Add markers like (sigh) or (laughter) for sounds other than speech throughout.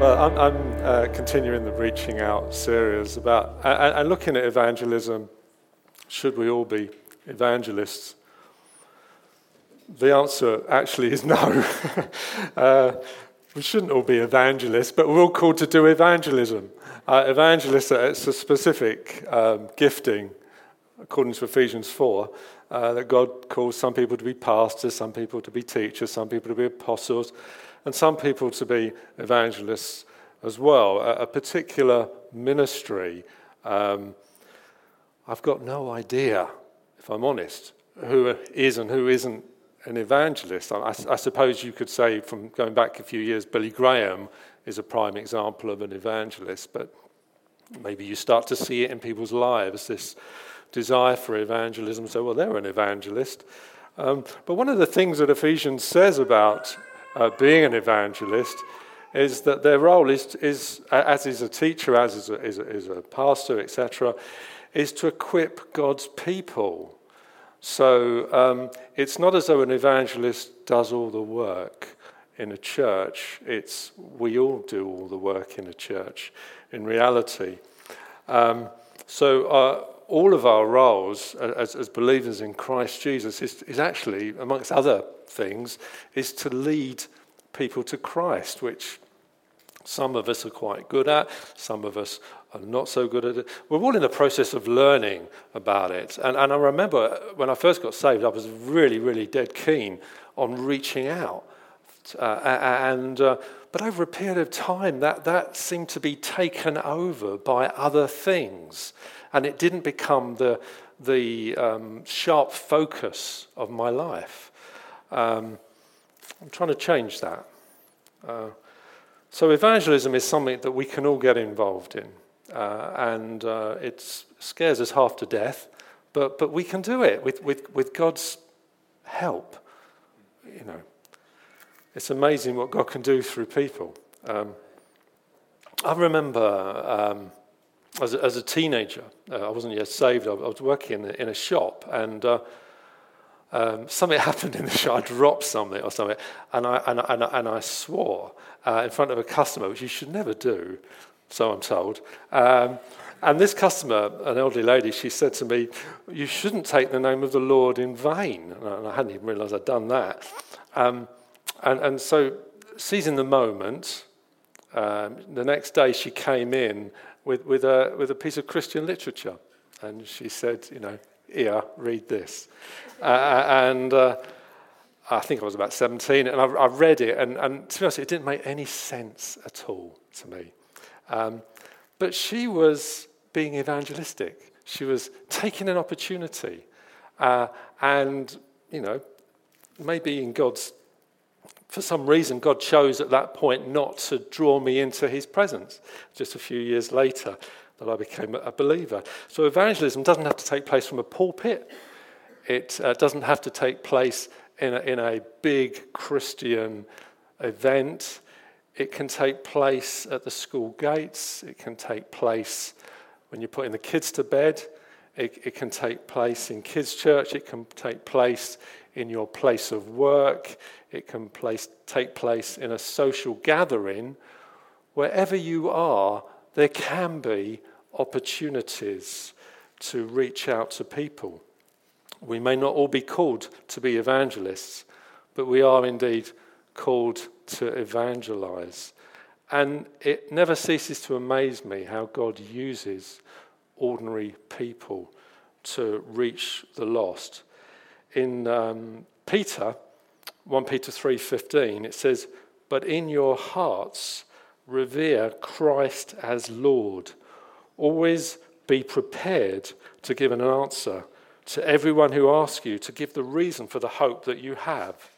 Well, I'm, I'm uh, continuing the reaching out series about and, looking at evangelism. Should we all be evangelists? The answer actually is no. (laughs) uh, we shouldn't all be evangelists, but we're all called to do evangelism. Uh, evangelists, it's a specific um, gifting, according to Ephesians 4, uh, that God calls some people to be pastors, some people to be teachers, some people to be apostles, and some people to be evangelists as well. A, a particular ministry, um, I've got no idea, if I'm honest, who is and who isn't an evangelist. I, I, suppose you could say, from going back a few years, Billy Graham is a prime example of an evangelist, but maybe you start to see it in people's lives this desire for evangelism. So, well, they're an evangelist. Um, but one of the things that Ephesians says about uh, being an evangelist is that their role is, is as is a teacher, as is a, is a, is a pastor, etc., is to equip God's people so um, it's not as though an evangelist does all the work in a church, it's we all do all the work in a church in reality. Um, so uh, all of our roles as, as believers in Christ Jesus is, is actually, amongst other things, is to lead people to Christ, which some of us are quite good at, some of us I'm not so good at it. We're all in the process of learning about it. And, and I remember when I first got saved, I was really, really dead keen on reaching out. Uh, and, uh, but over a period of time, that, that seemed to be taken over by other things. And it didn't become the, the um, sharp focus of my life. Um, I'm trying to change that. Uh, so, evangelism is something that we can all get involved in. Uh, and uh, it scares us half to death, but, but we can do it with, with, with God's help. You know, it's amazing what God can do through people. Um, I remember um, as, a, as a teenager, uh, I wasn't yet saved, I, was working in, in a shop, and uh, um, something (laughs) happened in the shop. I dropped something or something, and I, and, and, and I swore uh, in front of a customer, which you should never do so I'm told. Um, and this customer, an elderly lady, she said to me, You shouldn't take the name of the Lord in vain. And I hadn't even realized I'd done that. Um, and, and so, seizing the moment, um, the next day she came in with, with, a, with a piece of Christian literature. And she said, You know, here, read this. Uh, and uh, I think I was about 17, and I, I read it, and, and to be honest, it didn't make any sense at all to me. Um, but she was being evangelistic. She was taking an opportunity. Uh, and, you know, maybe in God's, for some reason, God chose at that point not to draw me into his presence. Just a few years later, that I became a believer. So evangelism doesn't have to take place from a pulpit, it uh, doesn't have to take place in a, in a big Christian event. It can take place at the school gates. It can take place when you're putting the kids to bed. It, it, can take place in kids' church. It can take place in your place of work. It can place, take place in a social gathering. Wherever you are, there can be opportunities to reach out to people. We may not all be called to be evangelists, but we are indeed called to evangelize. And it never ceases to amaze me how God uses ordinary people to reach the lost. In um, Peter, 1 Peter 3:15, it says, "But in your hearts revere Christ as Lord. Always be prepared to give an answer to everyone who asks you to give the reason for the hope that you have.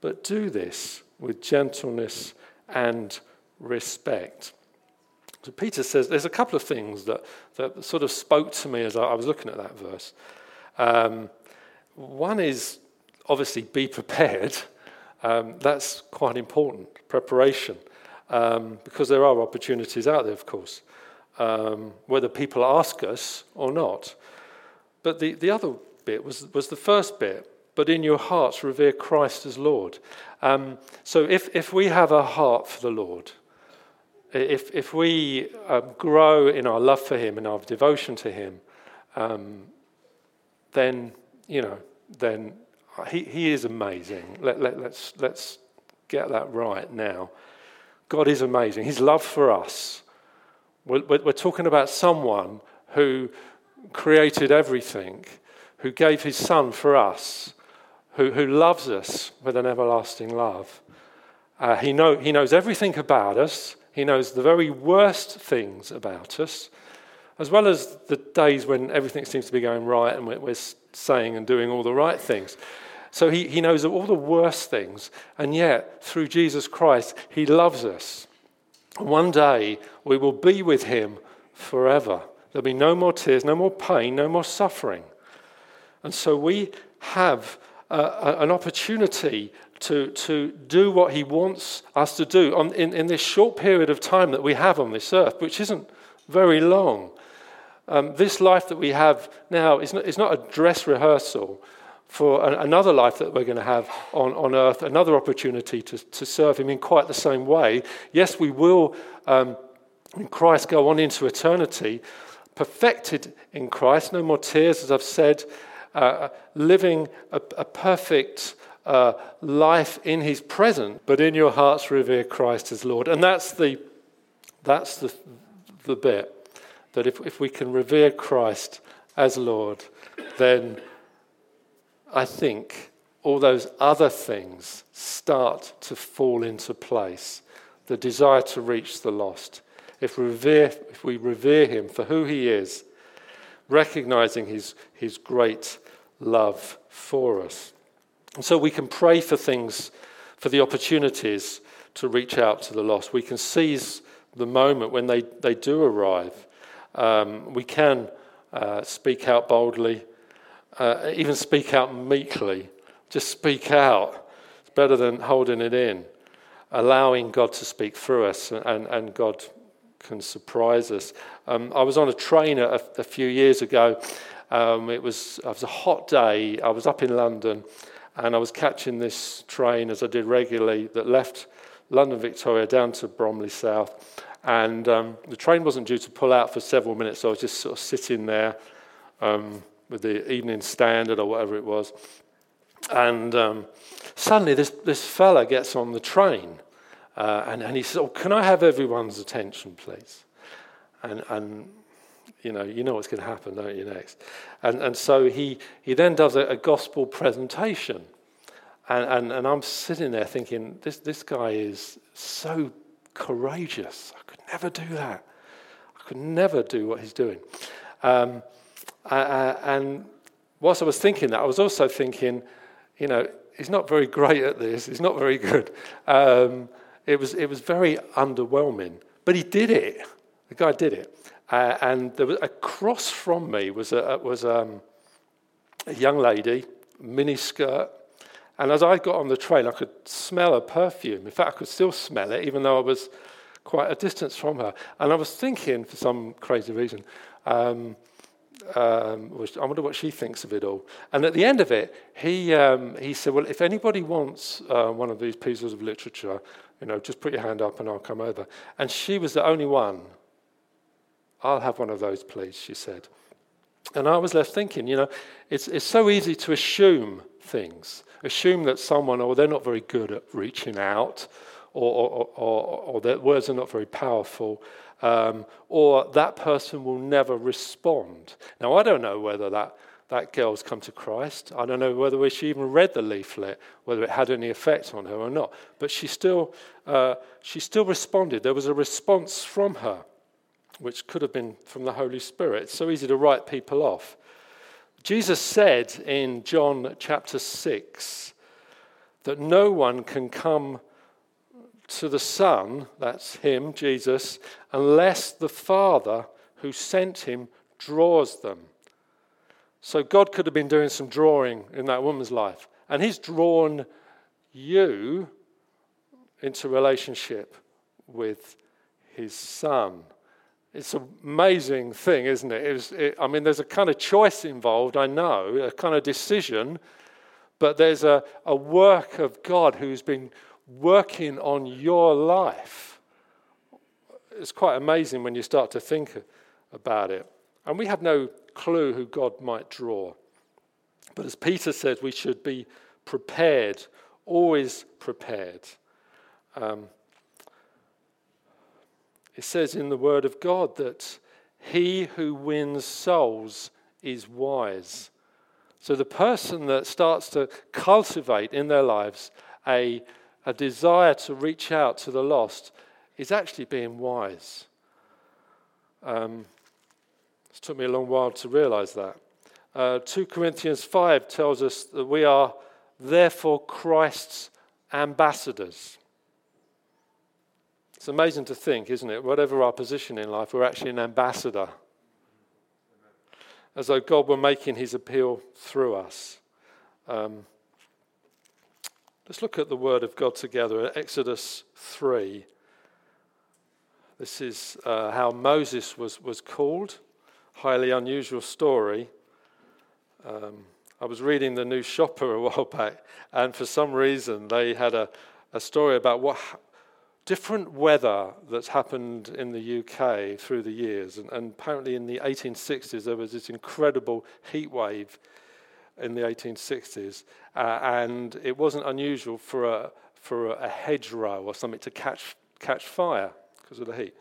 But do this with gentleness and respect. So Peter says there's a couple of things that, that sort of spoke to me as I, was looking at that verse. Um, one is obviously be prepared. Um, that's quite important, preparation, um, because there are opportunities out there, of course, um, whether people ask us or not. But the, the other bit was, was the first bit, but in your hearts revere Christ as Lord. Um, so if, if we have a heart for the Lord, if, if we um, grow in our love for Him and our devotion to Him, um, then, you know, then he, he is amazing. Let, let, let's, let's get that right now. God is amazing. His love for us. We're, we're talking about someone who created everything, who gave his son for us, who, who loves us with an everlasting love. Uh, he, know, he knows everything about us. He knows the very worst things about us, as well as the days when everything seems to be going right and we're, we're saying and doing all the right things. So he, he knows all the worst things, and yet, through Jesus Christ, he loves us. One day, we will be with him forever. There'll be no more tears, no more pain, no more suffering. And so we have an opportunity to, to do what he wants us to do on, in, in this short period of time that we have on this earth, which isn't very long. Um, this life that we have now is not, is not a dress rehearsal for an, another life that we're going to have on, on earth, another opportunity to, to serve Him in quite the same way. Yes, we will, um, in Christ, go on into eternity, perfected in Christ, no more tears, as I've said, uh, living a, a perfect uh, life in His presence, but in your hearts revere Christ as Lord. And that's the, that's the, the bit that if, if we can revere Christ as Lord, then I think all those other things start to fall into place. The desire to reach the lost. If we revere, if we revere him for who he is, recognizing his, his great love for us. And so we can pray for things, for the opportunities to reach out to the lost. We can seize the moment when they, they do arrive um, we can uh, speak out boldly, uh, even speak out meekly. Just speak out. It's better than holding it in. Allowing God to speak through us, and, and God can surprise us. Um, I was on a train a, a few years ago. Um, it, was, it was a hot day. I was up in London, and I was catching this train, as I did regularly, that left London Victoria down to Bromley South. And um, the train wasn't due to pull out for several minutes, so I was just sort of sitting there um, with the Evening Standard or whatever it was. And um, suddenly, this, this fella gets on the train uh, and, and he says, Oh, can I have everyone's attention, please? And, and you know, you know what's going to happen, don't you, next? And, and so he, he then does a, a gospel presentation. And, and, and I'm sitting there thinking, this, this guy is so courageous. I could never do that. I could never do what he's doing. Um, uh, and whilst I was thinking that, I was also thinking, you know, he's not very great at this. He's not very good. Um, it was it was very underwhelming, but he did it. The guy did it. Uh, and there was, across from me was a was um, a young lady, mini skirt, and as I got on the train, I could smell her perfume. In fact, I could still smell it, even though I was quite a distance from her. And I was thinking, for some crazy reason, um, um, I wonder what she thinks of it all. And at the end of it, he, um, he said, Well, if anybody wants uh, one of these pieces of literature, you know, just put your hand up and I'll come over. And she was the only one. I'll have one of those, please, she said. And I was left thinking, you know, it's, it's so easy to assume things assume that someone, or they're not very good at reaching out, or, or, or, or their words are not very powerful, um, or that person will never respond. Now, I don't know whether that, that girl's come to Christ. I don't know whether she even read the leaflet, whether it had any effect on her or not. But she still, uh, she still responded. There was a response from her, which could have been from the Holy Spirit. It's so easy to write people off. Jesus said in John chapter 6 that no one can come to the Son, that's him, Jesus, unless the Father who sent him draws them. So God could have been doing some drawing in that woman's life. And he's drawn you into relationship with his son. It's an amazing thing, isn't it? It, was, it? I mean, there's a kind of choice involved, I know, a kind of decision, but there's a, a work of God who's been working on your life. It's quite amazing when you start to think about it. And we have no clue who God might draw. But as Peter said, we should be prepared, always prepared. Um, it says in the Word of God that he who wins souls is wise. So the person that starts to cultivate in their lives a, a desire to reach out to the lost is actually being wise. Um, it took me a long while to realize that. Uh, 2 Corinthians 5 tells us that we are therefore Christ's ambassadors. It's amazing to think, isn't it? Whatever our position in life, we're actually an ambassador. As though God were making his appeal through us. Um, let's look at the word of God together. Exodus 3. This is uh, how Moses was, was called highly unusual story. Um, I was reading the News Shopper a (laughs) while back, and for some reason they had a, a story about what different weather that's happened in the UK through the years. And, and apparently, in the 1860s, there was this incredible heat wave in the 1860s, uh, and it wasn't unusual for a for a hedgerow or something to catch catch fire because of the heat.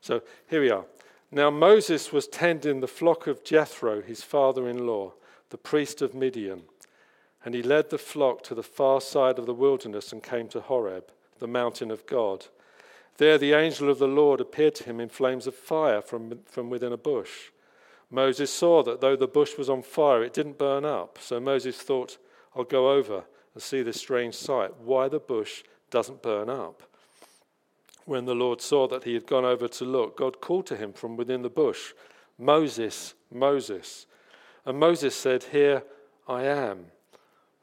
So here we are. Now Moses was tending the flock of Jethro, his father in law, the priest of Midian. And he led the flock to the far side of the wilderness and came to Horeb, the mountain of God. There the angel of the Lord appeared to him in flames of fire from, from within a bush. Moses saw that though the bush was on fire, it didn't burn up. So Moses thought, I'll go over and see this strange sight, why the bush doesn't burn up. When the Lord saw that he had gone over to look, God called to him from within the bush, Moses, Moses. And Moses said, Here I am.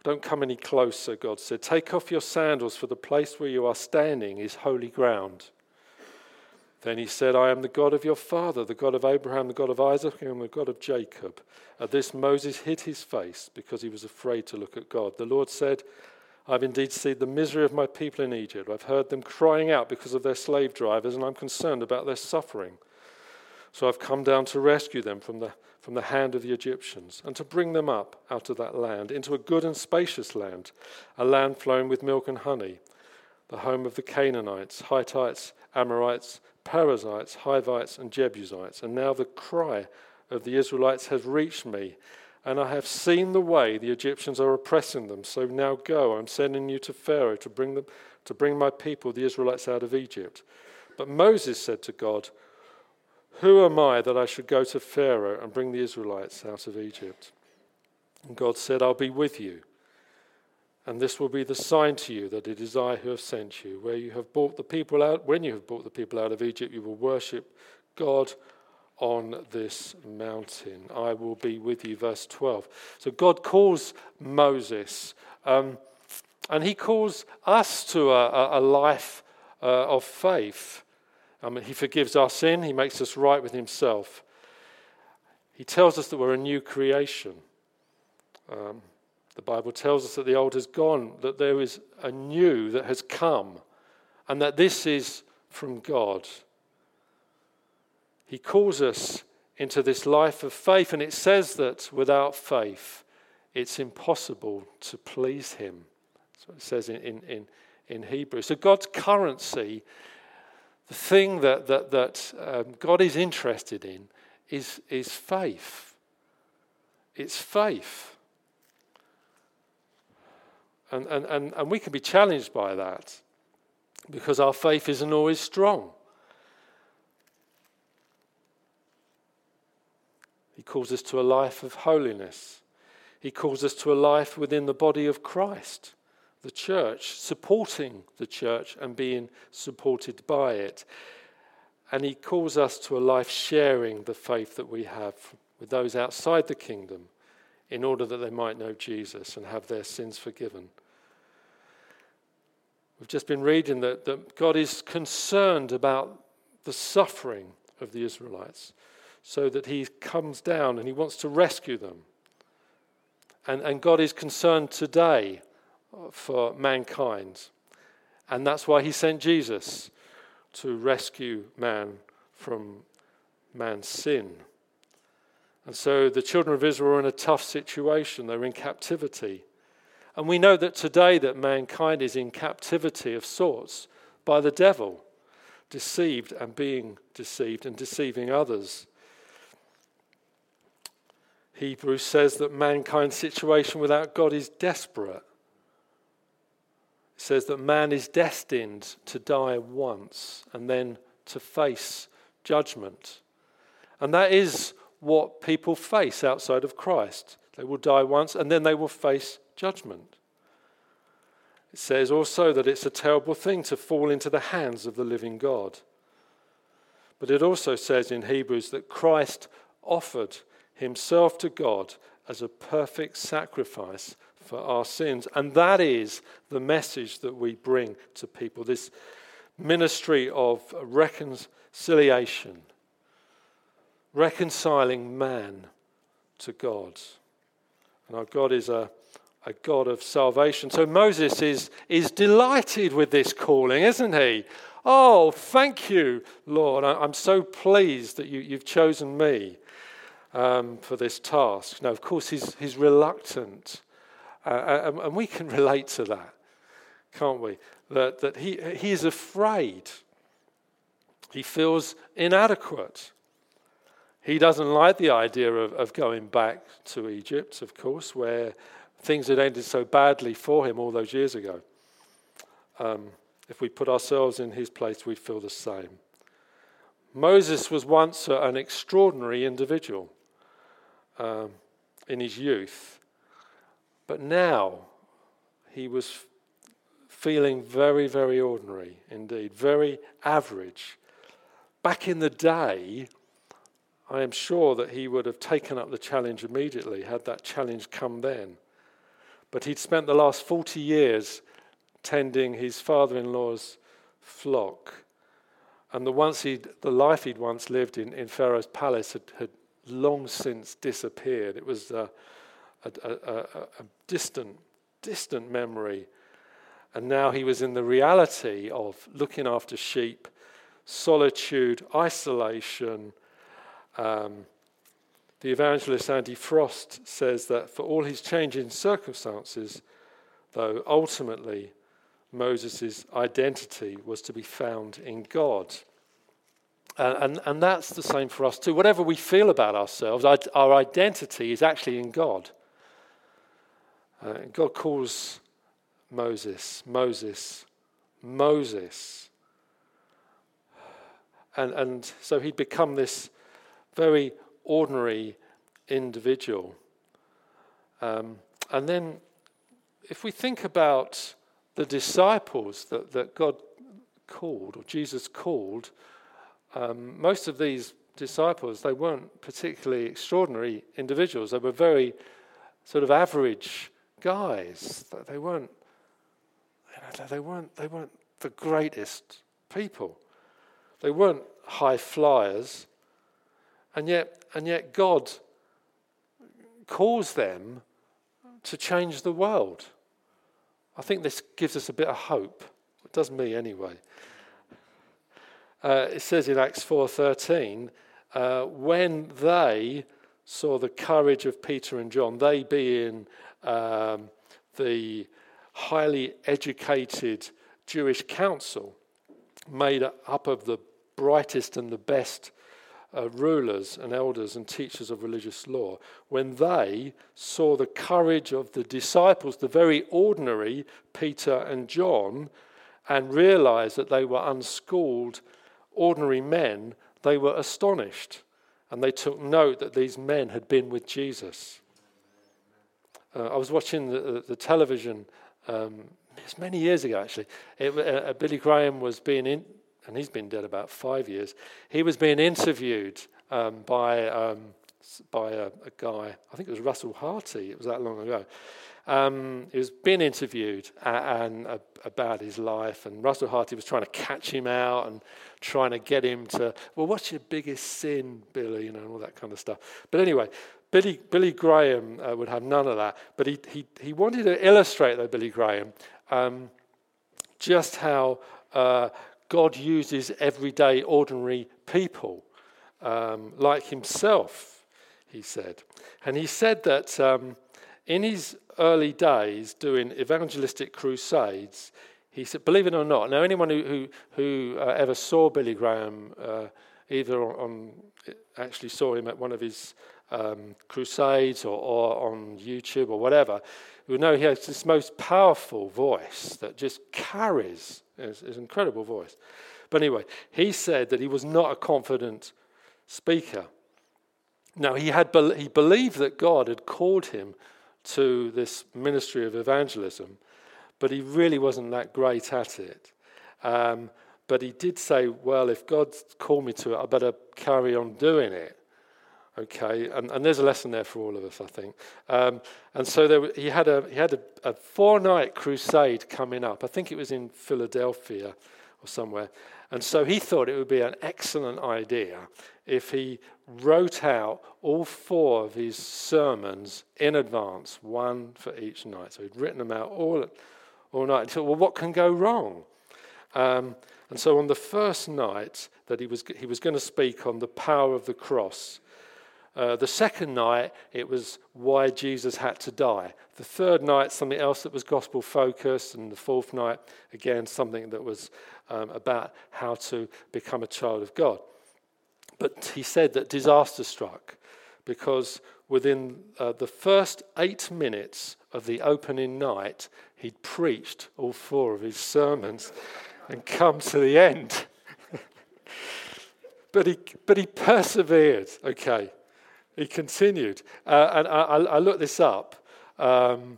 Don't come any closer, God said. Take off your sandals, for the place where you are standing is holy ground. Then he said, I am the God of your father, the God of Abraham, the God of Isaac, and the God of Jacob. At this, Moses hid his face because he was afraid to look at God. The Lord said, I've indeed seen the misery of my people in Egypt. I've heard them crying out because of their slave drivers, and I'm concerned about their suffering. So I've come down to rescue them from the, from the hand of the Egyptians and to bring them up out of that land into a good and spacious land, a land flowing with milk and honey, the home of the Canaanites, Hittites, Amorites, Perizzites, Hivites, and Jebusites. And now the cry of the Israelites has reached me and I have seen the way the Egyptians are oppressing them. So now go, I'm sending you to Pharaoh to bring them to bring my people, the Israelites, out of Egypt. But Moses said to God, Who am I that I should go to Pharaoh and bring the Israelites out of Egypt? And God said, I'll be with you. And this will be the sign to you that it is I who have sent you. Where you have brought the people out, when you have brought the people out of Egypt, you will worship God on this mountain. I will be with you. Verse 12. So God calls Moses, um, and he calls us to a, a life uh, of faith. I mean, he forgives our sin, he makes us right with himself. He tells us that we're a new creation. Um, the Bible tells us that the old has gone, that there is a new that has come, and that this is from God. He calls us into this life of faith, and it says that without faith, it's impossible to please Him. That's what it says in, in, in, in Hebrew. So, God's currency, the thing that, that, that um, God is interested in, is, is faith. It's faith. And, and, and, and we can be challenged by that because our faith isn't always strong. He calls us to a life of holiness. He calls us to a life within the body of Christ, the church, supporting the church, and being supported by it. And he calls us to a life sharing the faith that we have with those outside the kingdom in order that they might know Jesus and have their sins forgiven. We've just been reading that, that God is concerned about the suffering of the Israelites so that he comes down and he wants to rescue them. And, and God is concerned today for mankind. And that's why he sent Jesus to rescue man from man's sin. And so the children of Israel are in a tough situation. They're in captivity. And we know that today that mankind is in captivity of sorts by the devil, deceived and being deceived and deceiving others. Hebrews says that mankind's situation without God is desperate. It says that man is destined to die once and then to face judgment. And that is what people face outside of Christ. They will die once and then they will face judgment. It says also that it's a terrible thing to fall into the hands of the living God. But it also says in Hebrews that Christ offered himself to God as a perfect sacrifice for our sins. And that is the message that we bring to people this ministry of reconciliation reconciling man to God. And our God is a, a God of salvation. So Moses is, is delighted with this calling, isn't he? Oh, thank you, Lord. I, am so pleased that you, you've chosen me um, for this task. Now, of course, he's, he's reluctant. Uh, and, and we can (laughs) relate to that, can't we? That, that he, he is afraid. He feels inadequate. He doesn't like the idea of, of going back to Egypt, of course, where things had ended so badly for him all those years ago. Um, if we put ourselves in his place, we'd feel the same. Moses was once an extraordinary individual um, in his youth, but now he was feeling very, very ordinary indeed, very average. Back in the day, I am sure that he would have taken up the challenge immediately had that challenge come then. But he'd spent the last 40 years tending his father in law's flock. And the, once he'd, the life he'd once lived in, in Pharaoh's palace had, had long since disappeared. It was a, a, a, a distant, distant memory. And now he was in the reality of looking after sheep, solitude, isolation, um, the evangelist Andy Frost says that for all his changing circumstances, though ultimately Moses' identity was to be found in God. And, and that's the same for us too. Whatever we feel about ourselves, our, our identity is actually in God. Uh, God calls Moses, Moses, Moses. And, and so he'd become this very ordinary individual. Um, and then, if we think about the disciples that, that God called, or Jesus called, um, most of these disciples, they weren't particularly extraordinary individuals. They were very sort of average guys. They weren't, they weren't, they weren't the greatest people. They weren't high flyers. And yet, and yet God calls them to change the world. I think this gives us a bit of hope. It does me anyway. Uh, it says in Acts 4:13, uh, when they saw the courage of Peter and John, they being um, the highly educated Jewish council, made up of the brightest and the best uh, rulers and elders and teachers of religious law, when they saw the courage of the disciples, the very ordinary Peter and John, and realized that they were unschooled, ordinary men, they were astonished. And they took note that these men had been with Jesus. Uh, I was watching the, the television um, it's many years ago actually. It, uh, uh, Billy Graham was being in, and he's been dead about five years. He was being interviewed um, by um, by a, a, guy. I think it was Russell Harty. It was that long ago. Um, he was being interviewed and, and about his life, and Russell Harty was trying to catch him out and trying to get him to, well, what's your biggest sin, Billy? You know, and all that kind of stuff. But anyway, Billy, Billy Graham uh, would have none of that. But he, he, he wanted to illustrate, though, Billy Graham, um, just how uh, God uses everyday, ordinary people um, like himself, he said. And he said that um, in his early days doing evangelistic crusades, he said, believe it or not, now anyone who, who, who uh, ever saw Billy Graham, uh, either on, on, actually saw him at one of his um, crusades or, or, on YouTube or whatever, you know he has this most powerful voice that just carries, his, his incredible voice. But anyway, he said that he was not a confident speaker. Now, he, had be- he believed that God had called him to this ministry of evangelism, but he really wasn't that great at it. Um, but he did say, Well, if God's called me to it, I better carry on doing it. Okay, and, and there's a lesson there for all of us, I think. Um, and so there, he had, a, he had a, a four night crusade coming up. I think it was in Philadelphia or somewhere. And so he thought it would be an excellent idea if he wrote out all four of his sermons in advance, one for each night. So he'd written them out all, all night. He thought, well, what can go wrong? Um, and so on the first night that he was, he was going to speak on the power of the cross, uh, the second night, it was why Jesus had to die. The third night, something else that was gospel focused. And the fourth night, again, something that was um, about how to become a child of God. But he said that disaster struck because within uh, the first eight minutes of the opening night, he'd preached all four of his sermons and come to the end. (laughs) but, he, but he persevered, okay. He continued. Uh, and I, I, looked this up. Um,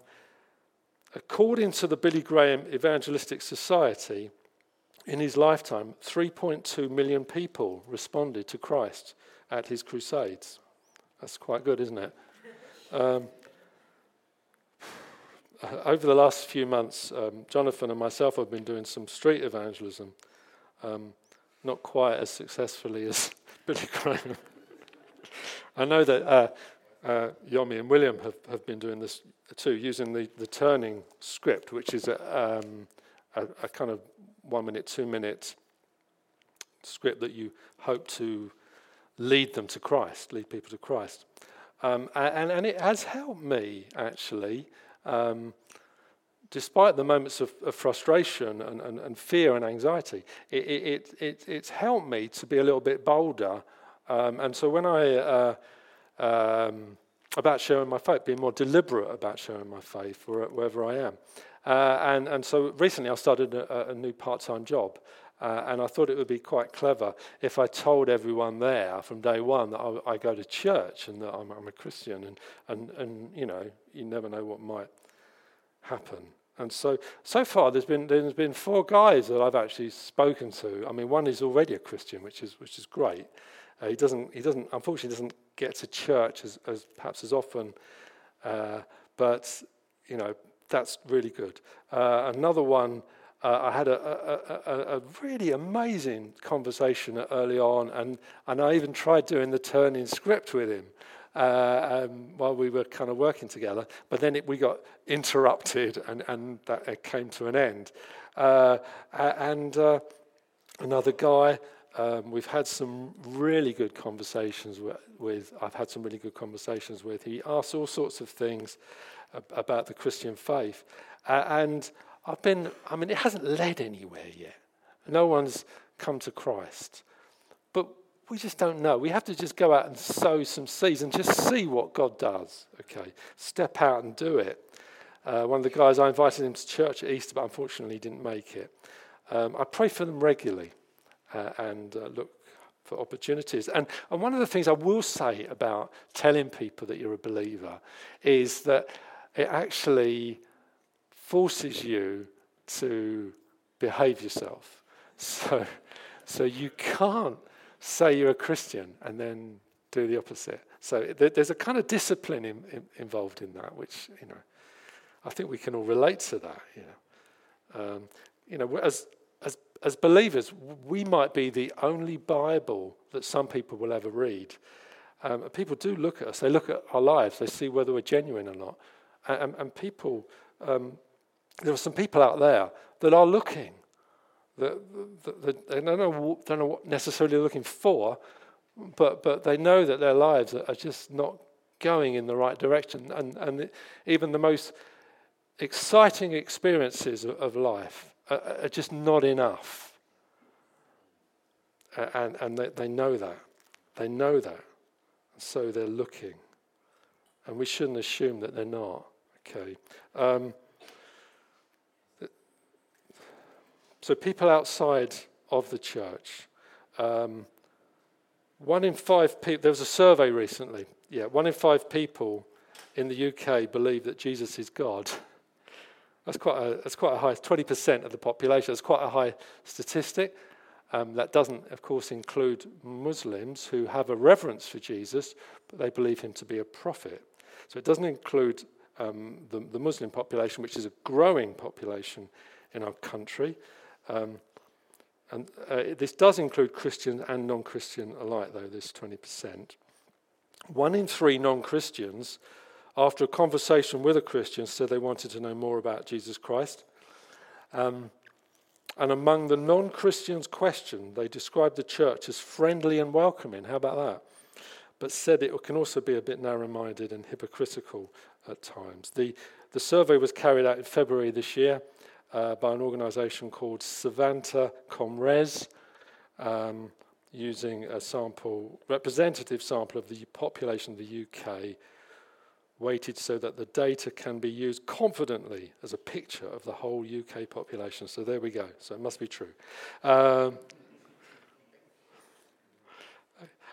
according to the Billy Graham Evangelistic Society, in his lifetime, 3.2 million people responded to Christ at his crusades. That's quite good, isn't it? Um, over the last few months, um, Jonathan and myself have been doing some street evangelism, um, not quite as successfully as (laughs) Billy Graham. I know that uh, uh, Yomi and William have, have been doing this too, using the, the turning script, which is a, um, a, a kind of one minute, two minute script that you hope to lead them to Christ, lead people to Christ. Um, and, and it has helped me, actually, um, despite the moments of, of frustration and, and, and, fear and anxiety, it, it, it, it's helped me to be a little bit bolder. Um, and so when I, uh, um, about sharing my faith, being more deliberate about sharing my faith wherever I am. Uh, and, and so recently I started a, a new part time job. Uh, and I thought it would be quite clever if I told everyone there from day one that I, I go to church and that I'm, I'm, a Christian. And, and, and, you know, you never know what might happen. And so, so far, there's been, there's been four guys that I've actually spoken to. I mean, one is already a Christian, which is, which is great. Uh, he, doesn't, he doesn't, unfortunately, doesn't get to church as, as perhaps as often. Uh, but, you know, that's really good. Uh, another one, uh, I had a, a, a, a, really amazing conversation early on, and, and I even tried doing the turning script with him uh, um, while we were kind of working together. But then it, we got interrupted, and, and that came to an end. Uh, and another guy, um, we've had some really good conversations with, with, I've had some really good conversations with. He asks all sorts of things about the Christian faith. Uh, and I've been, I mean, it hasn't led anywhere yet. No one's come to Christ. But we just don't know. We have to just go out and sow some seeds and just see what God does. Okay, step out and do it. Uh, one of the guys, I invited him to church at Easter, but unfortunately he didn't make it. Um, I pray for them regularly uh, and uh, look for opportunities. And, and one of the things I will say about telling people that you're a believer is that it actually forces you to behave yourself. So, so you can't say you're a Christian and then do the opposite. So there's a kind of discipline in, in, involved in that, which you know, I think we can all relate to that. You know, um, you know, as as believers, we might be the only Bible that some people will ever read. Um, people do look at us; they look at our lives, they see whether we're genuine or not. And, and people, um, there are some people out there that are looking. They don't know, don't know what necessarily looking for, but, but they know that their lives are just not going in the right direction. And, and even the most exciting experiences of, of life are, are, just not enough. And, and they, they know that. They know that. So they're looking. And we shouldn't assume that they're not. Okay. Um, so people outside of the church. Um, one in five people, there was a survey recently. Yeah, one in five people in the UK believe that Jesus is God. (laughs) That's quite a, that's quite a high, 20% of the population. That's quite a high statistic. Um, that doesn't, of course, include Muslims who have a reverence for Jesus, but they believe him to be a prophet. So it doesn't include um, the, the, Muslim population, which is a growing population in our country. Um, and uh, this does include Christian and non Christian alike, though, this 20%. One in three non Christians, after a conversation with a Christian, said they wanted to know more about Jesus Christ. Um, and among the non Christians questioned, they described the church as friendly and welcoming. How about that? But said it can also be a bit narrow minded and hypocritical at times. The, the survey was carried out in February this year uh, by an organisation called Savanta Comres, um, using a sample, representative sample of the population of the UK, weighted so that the data can be used confidently as a picture of the whole UK population. So there we go. So it must be true. Um,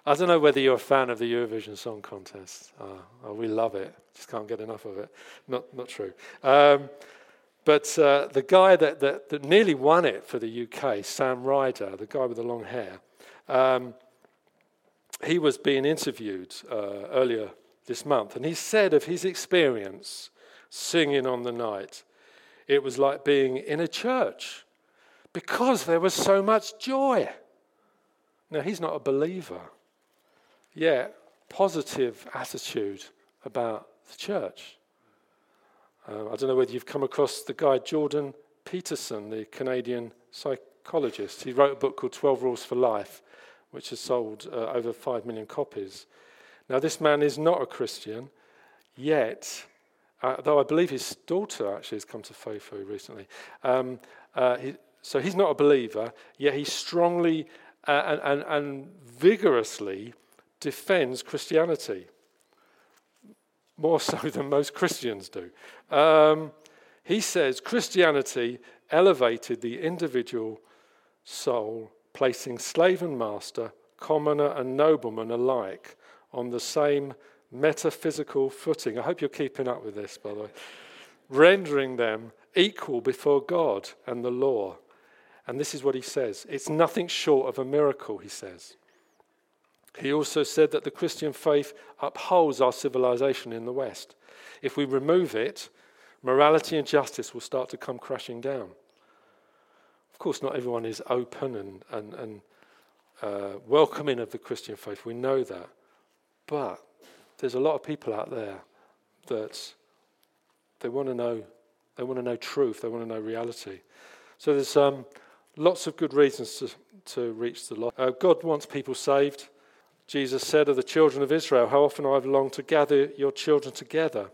I don't know whether you're a fan of the Eurovision Song Contest. Uh, oh, we love it. Just can't get enough of it. Not, not true. Um, but uh, the guy that, that, that, nearly won it for the UK, Sam Ryder, the guy with the long hair, um, he was being interviewed uh, earlier this month, and he said of his experience singing on the night, it was like being in a church because there was so much joy. Now, he's not a believer, yet, positive attitude about the church. Uh, I don't know whether you've come across the guy Jordan Peterson, the Canadian psychologist. He wrote a book called 12 Rules for Life, which has sold uh, over 5 million copies. Now, this man is not a Christian, yet, uh, though I believe his daughter actually has come to faith very recently. Um, uh, he, so he's not a believer, yet he strongly uh, and, and, and vigorously defends Christianity more (laughs) so than most Christians do. Um, he says Christianity elevated the individual soul, placing slave and master, commoner and nobleman alike on the same metaphysical footing. I hope you're keeping up with this, by the way. Rendering them equal before God and the law. And this is what he says it's nothing short of a miracle, he says. He also said that the Christian faith upholds our civilization in the West. If we remove it, morality and justice will start to come crashing down. Of course, not everyone is open and, and, and uh, welcoming of the Christian faith. We know that. But there's a lot of people out there that they want to know. They want to know truth. They want to know reality. So there's um, lots of good reasons to, to reach the lost. Uh, God wants people saved. Jesus said of the children of Israel, How often I've longed to gather your children together,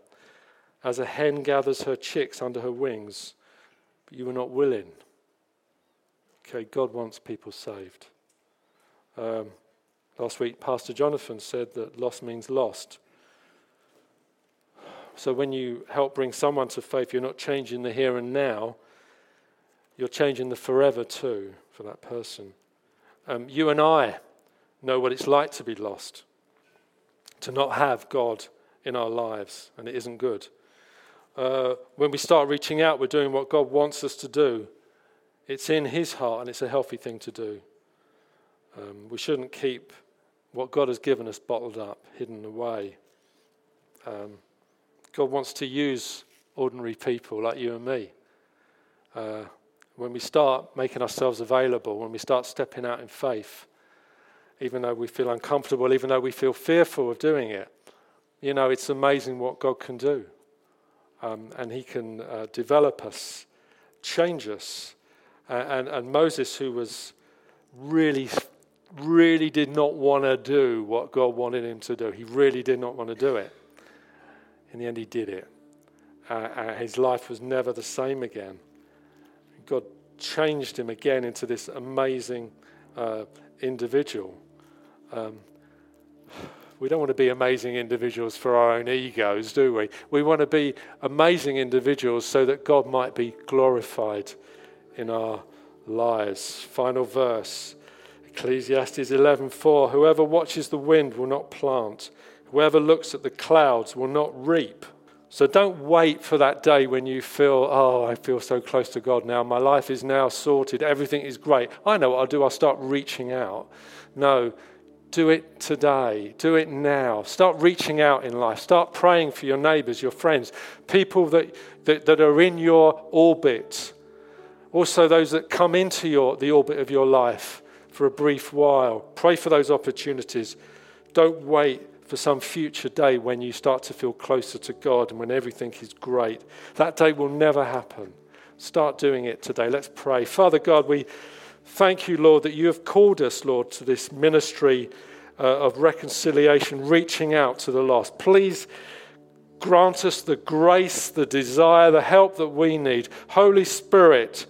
as a hen gathers her chicks under her wings, but you were not willing. Okay, God wants people saved. Um, last week, Pastor Jonathan said that loss means lost. So when you help bring someone to faith, you're not changing the here and now, you're changing the forever too for that person. Um, you and I know what it's like to be lost, to not have God in our lives, and it isn't good. Uh, when we start reaching out, we're doing what God wants us to do. It's in His heart, and it's a healthy thing to do. Um, we shouldn't keep what God has given us bottled up, hidden away. Um, God wants to use ordinary people like you and me. Uh, when we start making ourselves available, when we start stepping out in faith, even though we feel uncomfortable, even though we feel fearful of doing it, you know, it's amazing what God can do. Um, and He can uh, develop us, change us. And, and Moses, who was really, really did not want to do what God wanted him to do, he really did not want to do it. In the end, he did it. Uh, uh his life was never the same again. God changed him again into this amazing uh, individual. Um, we don't want to be amazing individuals for our own egos, do we? We want to be amazing individuals so that God might be glorified in our lives. Final verse Ecclesiastes 11:4 Whoever watches the wind will not plant, whoever looks at the clouds will not reap. So don't wait for that day when you feel, oh, I feel so close to God now. My life is now sorted. Everything is great. I know what I'll do. I'll start reaching out. No, do it today. Do it now. Start reaching out in life. Start praying for your neighbors, your friends, people that, that, that are in your orbit. Also, those that come into your, the orbit of your life for a brief while. Pray for those opportunities. Don't wait for some future day when you start to feel closer to God and when everything is great. That day will never happen. Start doing it today. Let's pray. Father God, we thank you, Lord, that you have called us, Lord, to this ministry uh, of reconciliation, reaching out to the lost. Please grant us the grace, the desire, the help that we need. Holy Spirit,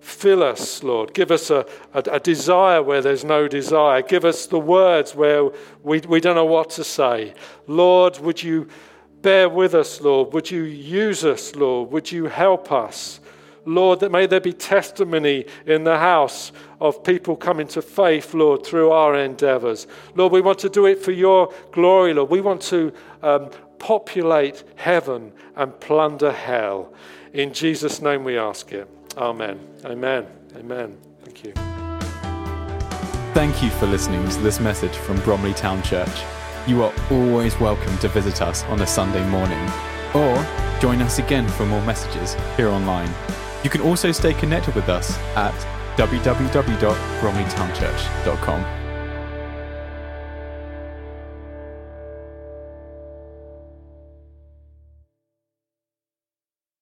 Fill us, Lord. Give us a, a, a, desire where there's no desire. Give us the words where we, we don't know what to say. Lord, would you bear with us, Lord? Would you use us, Lord? Would you help us? Lord, that may there be testimony in the house of people coming to faith, Lord, through our endeavors. Lord, we want to do it for your glory, Lord. We want to um, populate heaven and plunder hell. In Jesus' name we ask it. Amen. Amen. Amen. Thank you. Thank you for listening to this message from Bromley Town Church. You are always welcome to visit us on a Sunday morning or join us again for more messages here online. You can also stay connected with us at www.bromleytownchurch.com.